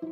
Hey,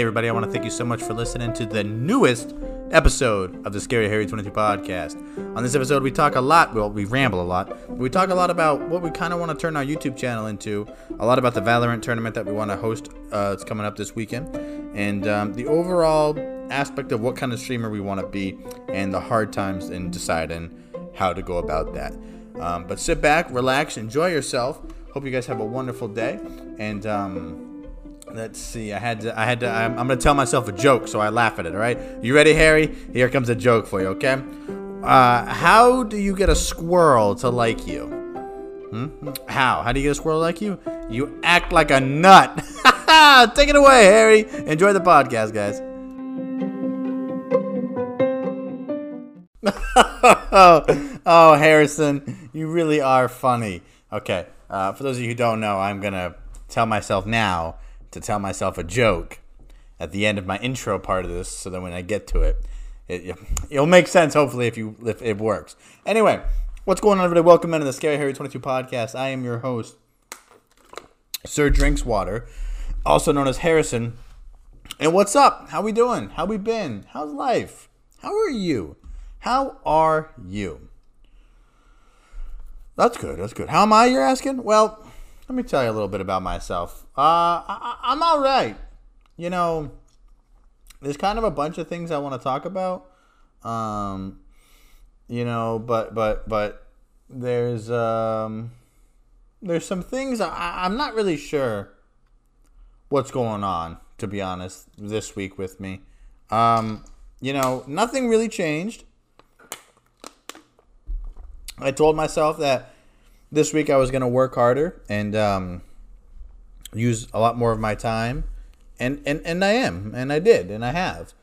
everybody, I want to thank you so much for listening to the newest episode of the Scary Harry 22 podcast. On this episode, we talk a lot, well, we ramble a lot, we talk a lot about what we kind of want to turn our YouTube channel into, a lot about the Valorant tournament that we want to host. Uh, it's coming up this weekend, and um, the overall aspect of what kind of streamer we want to be, and the hard times in deciding how to go about that. Um, but sit back, relax, enjoy yourself. Hope you guys have a wonderful day, and um, Let's see. I had to. I had to. I'm, I'm, gonna tell myself a joke, so I laugh at it. All right. You ready, Harry? Here comes a joke for you. Okay. Uh, how do you get a squirrel to like you? Hmm? How? How do you get a squirrel like you? You act like a nut. Take it away, Harry. Enjoy the podcast, guys. Oh, oh, Harrison, you really are funny. Okay. Uh, for those of you who don't know, I'm gonna tell myself now to tell myself a joke at the end of my intro part of this, so that when I get to it, it it'll make sense. Hopefully, if you if it works. Anyway, what's going on, everybody? Welcome into the Scary Harry Twenty Two podcast. I am your host, Sir Drinks Water, also known as Harrison. And what's up? How we doing? How we been? How's life? How are you? How are you? That's good. That's good. How am I? You're asking. Well, let me tell you a little bit about myself. Uh, I, I'm all right. You know, there's kind of a bunch of things I want to talk about. Um, you know, but but but there's um, there's some things I, I'm not really sure what's going on. To be honest, this week with me, um, you know, nothing really changed. I told myself that this week I was going to work harder and um, use a lot more of my time, and, and, and I am, and I did, and I have.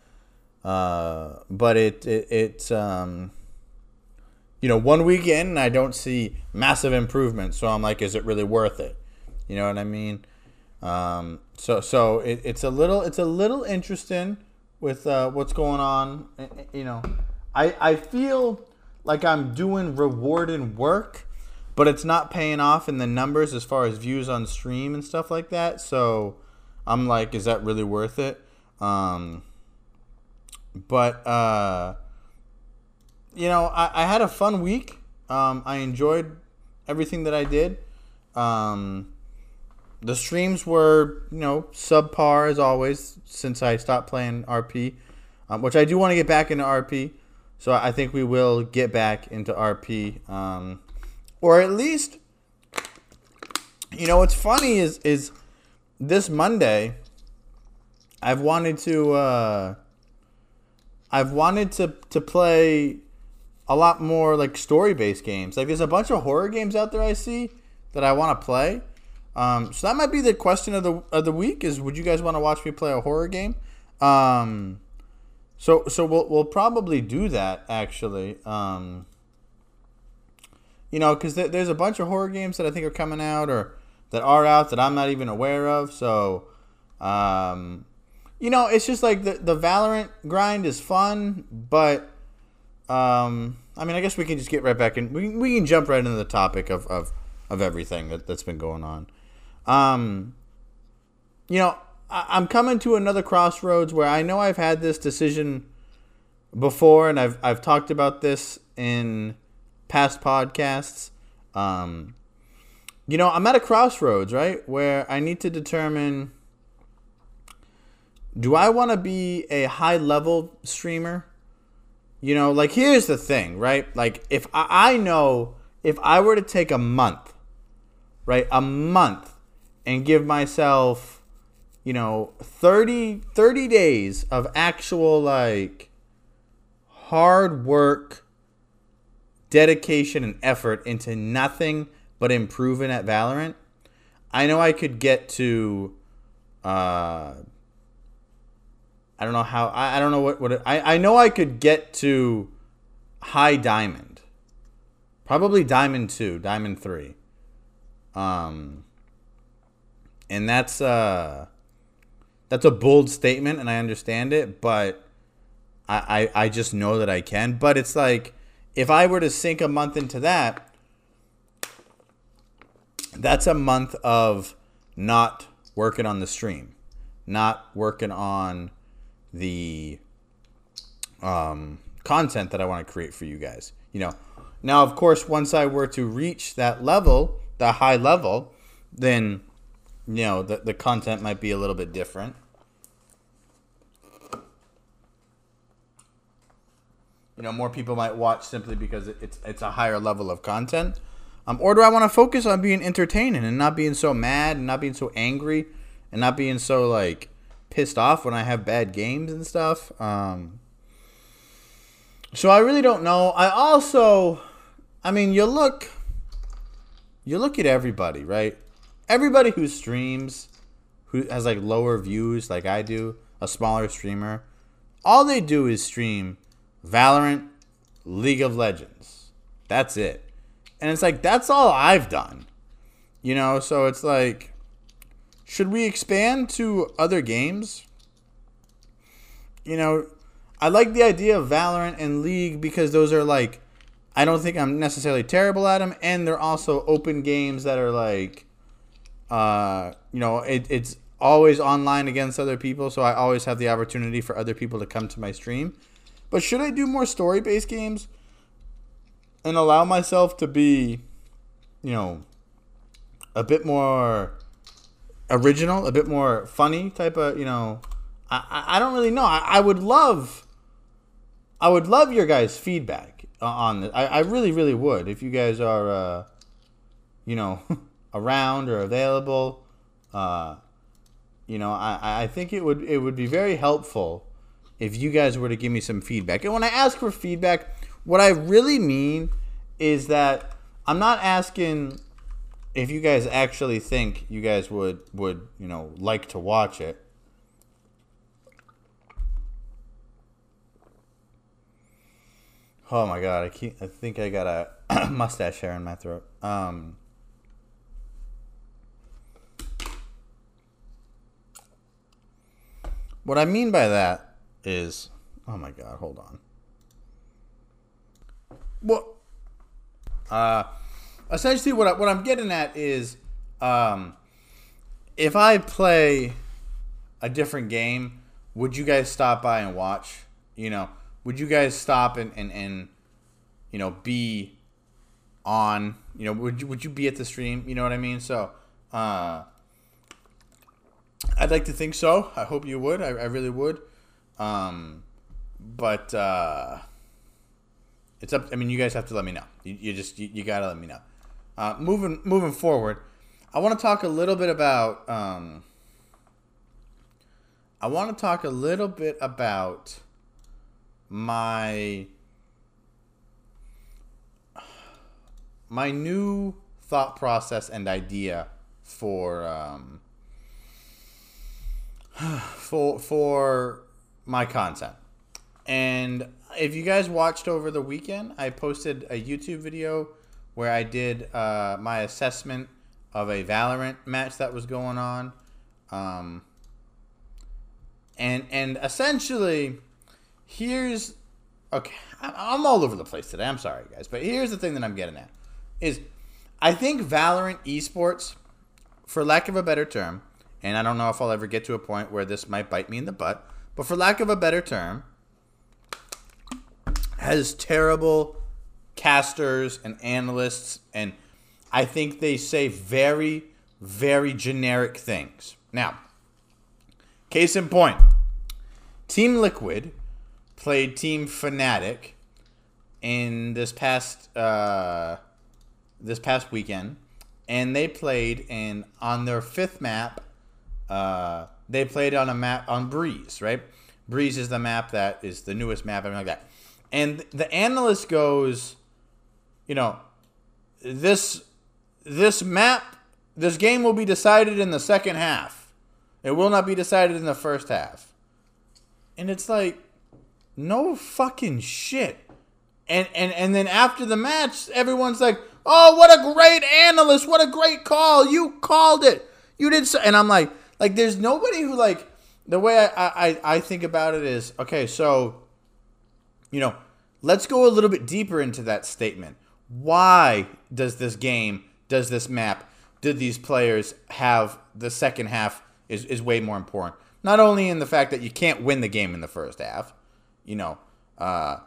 Uh, but it it, it um, you know one week weekend I don't see massive improvement, so I'm like, is it really worth it? You know what I mean? Um, so so it, it's a little it's a little interesting with uh, what's going on. You know, I I feel like I'm doing rewarding work but it's not paying off in the numbers as far as views on stream and stuff like that. So I'm like, is that really worth it? Um, but uh, you know, I, I had a fun week. Um, I enjoyed everything that I did. Um, the streams were, you know, subpar as always since I stopped playing RP, um, which I do want to get back into RP. So I think we will get back into RP. Um, or at least you know what's funny is is this Monday I've wanted to uh I've wanted to to play a lot more like story based games. Like there's a bunch of horror games out there I see that I want to play. Um, so that might be the question of the of the week is would you guys want to watch me play a horror game? Um, so so we'll we'll probably do that actually. Um, you know, because th- there's a bunch of horror games that I think are coming out or that are out that I'm not even aware of. So, um, you know, it's just like the the Valorant grind is fun, but um, I mean, I guess we can just get right back in. We we can jump right into the topic of of, of everything that that's been going on. Um, you know, I'm coming to another crossroads where I know I've had this decision before, and I've I've talked about this in past podcasts. Um, you know, I'm at a crossroads, right? Where I need to determine do I want to be a high level streamer? You know, like here's the thing, right? Like if I, I know if I were to take a month, right? A month and give myself, you know, 30, 30 days of actual like hard work dedication and effort into nothing but improving at Valorant, I know I could get to. Uh, I don't know how. I, I don't know what what it, I I know I could get to high diamond, probably diamond two, diamond three. Um, and that's uh, that's a bold statement, and I understand it, but I I, I just know that I can. But it's like if I were to sink a month into that, that's a month of not working on the stream, not working on the um, content that I want to create for you guys. You know, now of course, once I were to reach that level, the high level, then you know the the content might be a little bit different. You know, more people might watch simply because it's it's a higher level of content. Um, or do I want to focus on being entertaining and not being so mad and not being so angry and not being so like pissed off when I have bad games and stuff? Um, so I really don't know. I also, I mean, you look, you look at everybody, right? Everybody who streams, who has like lower views, like I do, a smaller streamer, all they do is stream Valorant, League of Legends. That's it. And it's like, that's all I've done. You know, so it's like, should we expand to other games? You know, I like the idea of Valorant and League because those are like, I don't think I'm necessarily terrible at them, and they're also open games that are like, uh, you know, it, it's always online against other people, so I always have the opportunity for other people to come to my stream. But should I do more story based games? and allow myself to be, you know, a bit more original, a bit more funny type of, you know, I, I don't really know. I, I would love, I would love your guys' feedback on this. I, I really, really would. If you guys are, uh, you know, around or available, uh, you know, I, I think it would, it would be very helpful if you guys were to give me some feedback. And when I ask for feedback, what I really mean is that I'm not asking if you guys actually think you guys would would you know like to watch it. Oh my god, I keep I think I got a mustache hair in my throat. Um What I mean by that is oh my god, hold on. Well, uh, essentially, what I, what I'm getting at is, um, if I play a different game, would you guys stop by and watch? You know, would you guys stop and and, and you know be on? You know, would you would you be at the stream? You know what I mean? So, uh, I'd like to think so. I hope you would. I, I really would. Um, but uh, it's up. I mean, you guys have to let me know. You, you just you, you, gotta let me know. Uh, moving moving forward, I want to talk a little bit about. Um, I want to talk a little bit about my my new thought process and idea for um, for for my content. And if you guys watched over the weekend, I posted a YouTube video where I did uh, my assessment of a Valorant match that was going on. Um, and and essentially, here's okay. I'm all over the place today. I'm sorry, guys, but here's the thing that I'm getting at is I think Valorant esports, for lack of a better term, and I don't know if I'll ever get to a point where this might bite me in the butt, but for lack of a better term, has terrible casters and analysts, and I think they say very, very generic things. Now, case in point, Team Liquid played Team Fnatic in this past uh, this past weekend, and they played in on their fifth map. Uh, they played on a map on Breeze, right? Breeze is the map that is the newest map, everything like that. And the analyst goes, you know, this this map, this game will be decided in the second half. It will not be decided in the first half. And it's like, no fucking shit. And and and then after the match, everyone's like, "Oh, what a great analyst! What a great call! You called it. You did." So, and I'm like, like, there's nobody who like the way I I I think about it is okay. So you know, let's go a little bit deeper into that statement. Why does this game, does this map did these players have the second half is, is way more important. Not only in the fact that you can't win the game in the first half, you know, uh,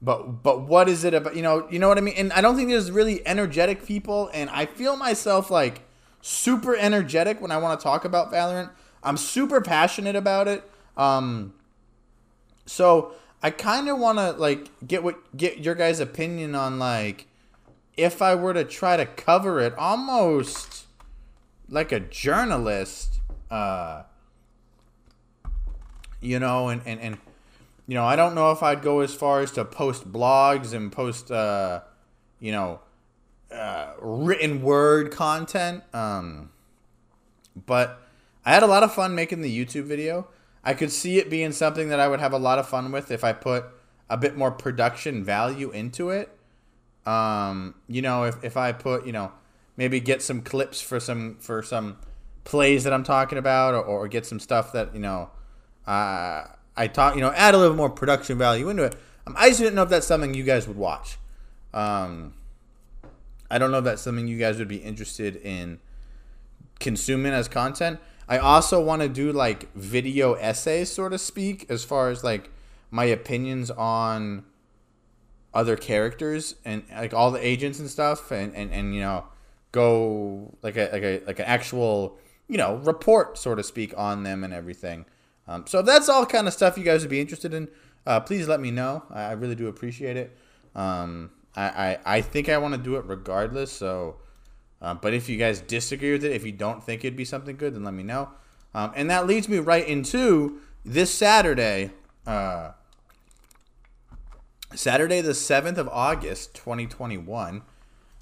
but but what is it about? You know, you know what I mean. And I don't think there's really energetic people, and I feel myself like super energetic when I want to talk about Valorant. I'm super passionate about it. Um, so I kind of want to like get what get your guys' opinion on like if I were to try to cover it almost like a journalist, uh, you know, and, and, and, you know, I don't know if I'd go as far as to post blogs and post, uh, you know, uh, written word content. Um, but I had a lot of fun making the YouTube video. I could see it being something that I would have a lot of fun with if I put a bit more production value into it. Um, you know, if, if I put, you know, maybe get some clips for some for some plays that I'm talking about, or, or get some stuff that you know, uh, I talk, you know, add a little more production value into it. Um, I just didn't know if that's something you guys would watch. Um, I don't know if that's something you guys would be interested in consuming as content. I also want to do like video essays, so to speak, as far as like my opinions on other characters and like all the agents and stuff and, and, and you know go like a like a like an actual you know report sort of speak on them and everything. Um, so if that's all kind of stuff you guys would be interested in uh, please let me know. I, I really do appreciate it. Um, I, I, think i want to do it regardless so uh, but if you guys disagree with it if you don't think it'd be something good then let me know um, and that leads me right into this saturday uh, Saturday, the 7th of August, 2021,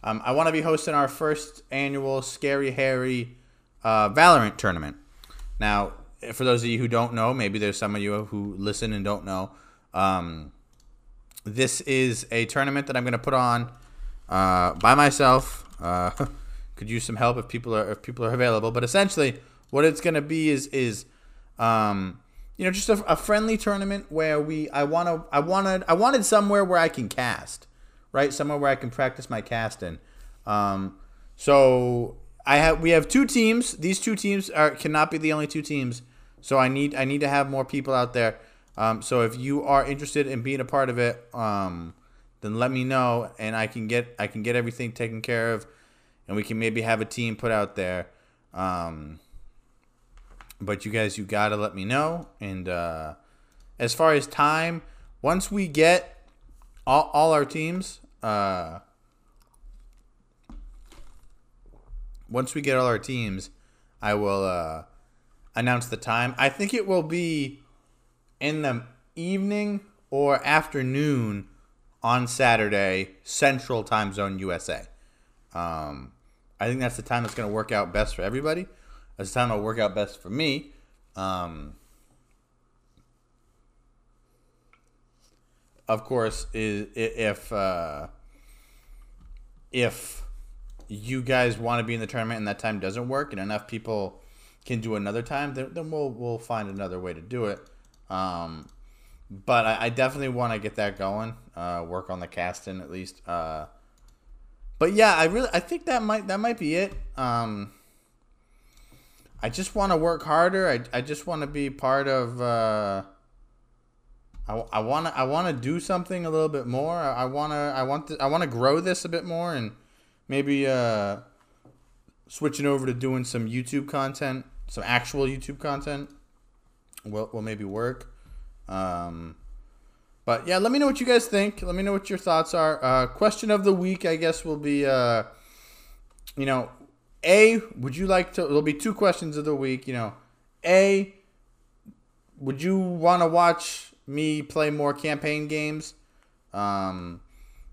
um, I want to be hosting our first annual Scary Harry uh, Valorant tournament. Now, for those of you who don't know, maybe there's some of you who listen and don't know, um, this is a tournament that I'm going to put on uh, by myself. Uh, could use some help if people are if people are available, but essentially, what it's going to be is is um, you know, just a, a friendly tournament where we I want to I wanted I wanted somewhere where I can cast, right? Somewhere where I can practice my casting. Um, so I have we have two teams. These two teams are cannot be the only two teams. So I need I need to have more people out there. Um, so if you are interested in being a part of it, um, then let me know and I can get I can get everything taken care of, and we can maybe have a team put out there. Um, but you guys, you gotta let me know. And uh, as far as time, once we get all, all our teams, uh, once we get all our teams, I will uh, announce the time. I think it will be in the evening or afternoon on Saturday, Central Time Zone USA. Um, I think that's the time that's going to work out best for everybody. That's the time it'll work out best for me. Um, of course, is if uh, if you guys want to be in the tournament and that time doesn't work and enough people can do another time, then, then we'll we'll find another way to do it. Um, but I, I definitely want to get that going. Uh, work on the casting at least. Uh, but yeah, I really I think that might that might be it. Um, I just want to work harder. I, I just want to be part of. Uh, I, I want to I want to do something a little bit more. I want to I want to I want to grow this a bit more and maybe uh, switching over to doing some YouTube content, some actual YouTube content. Will will maybe work. Um, but yeah, let me know what you guys think. Let me know what your thoughts are. Uh, question of the week, I guess, will be, uh, you know, a, would you like to? There'll be two questions of the week. You know, A, would you want to watch me play more campaign games? Um,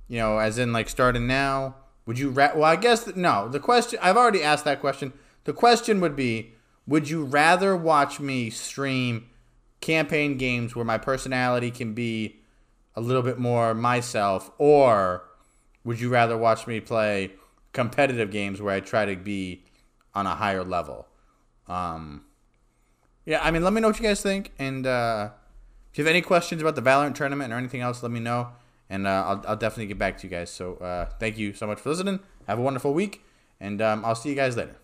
you know, as in like starting now. Would you? Ra- well, I guess no. The question I've already asked that question. The question would be, would you rather watch me stream campaign games where my personality can be a little bit more myself, or would you rather watch me play competitive games where I try to be on a higher level. Um, yeah, I mean, let me know what you guys think. And uh, if you have any questions about the Valorant tournament or anything else, let me know. And uh, I'll, I'll definitely get back to you guys. So uh, thank you so much for listening. Have a wonderful week. And um, I'll see you guys later.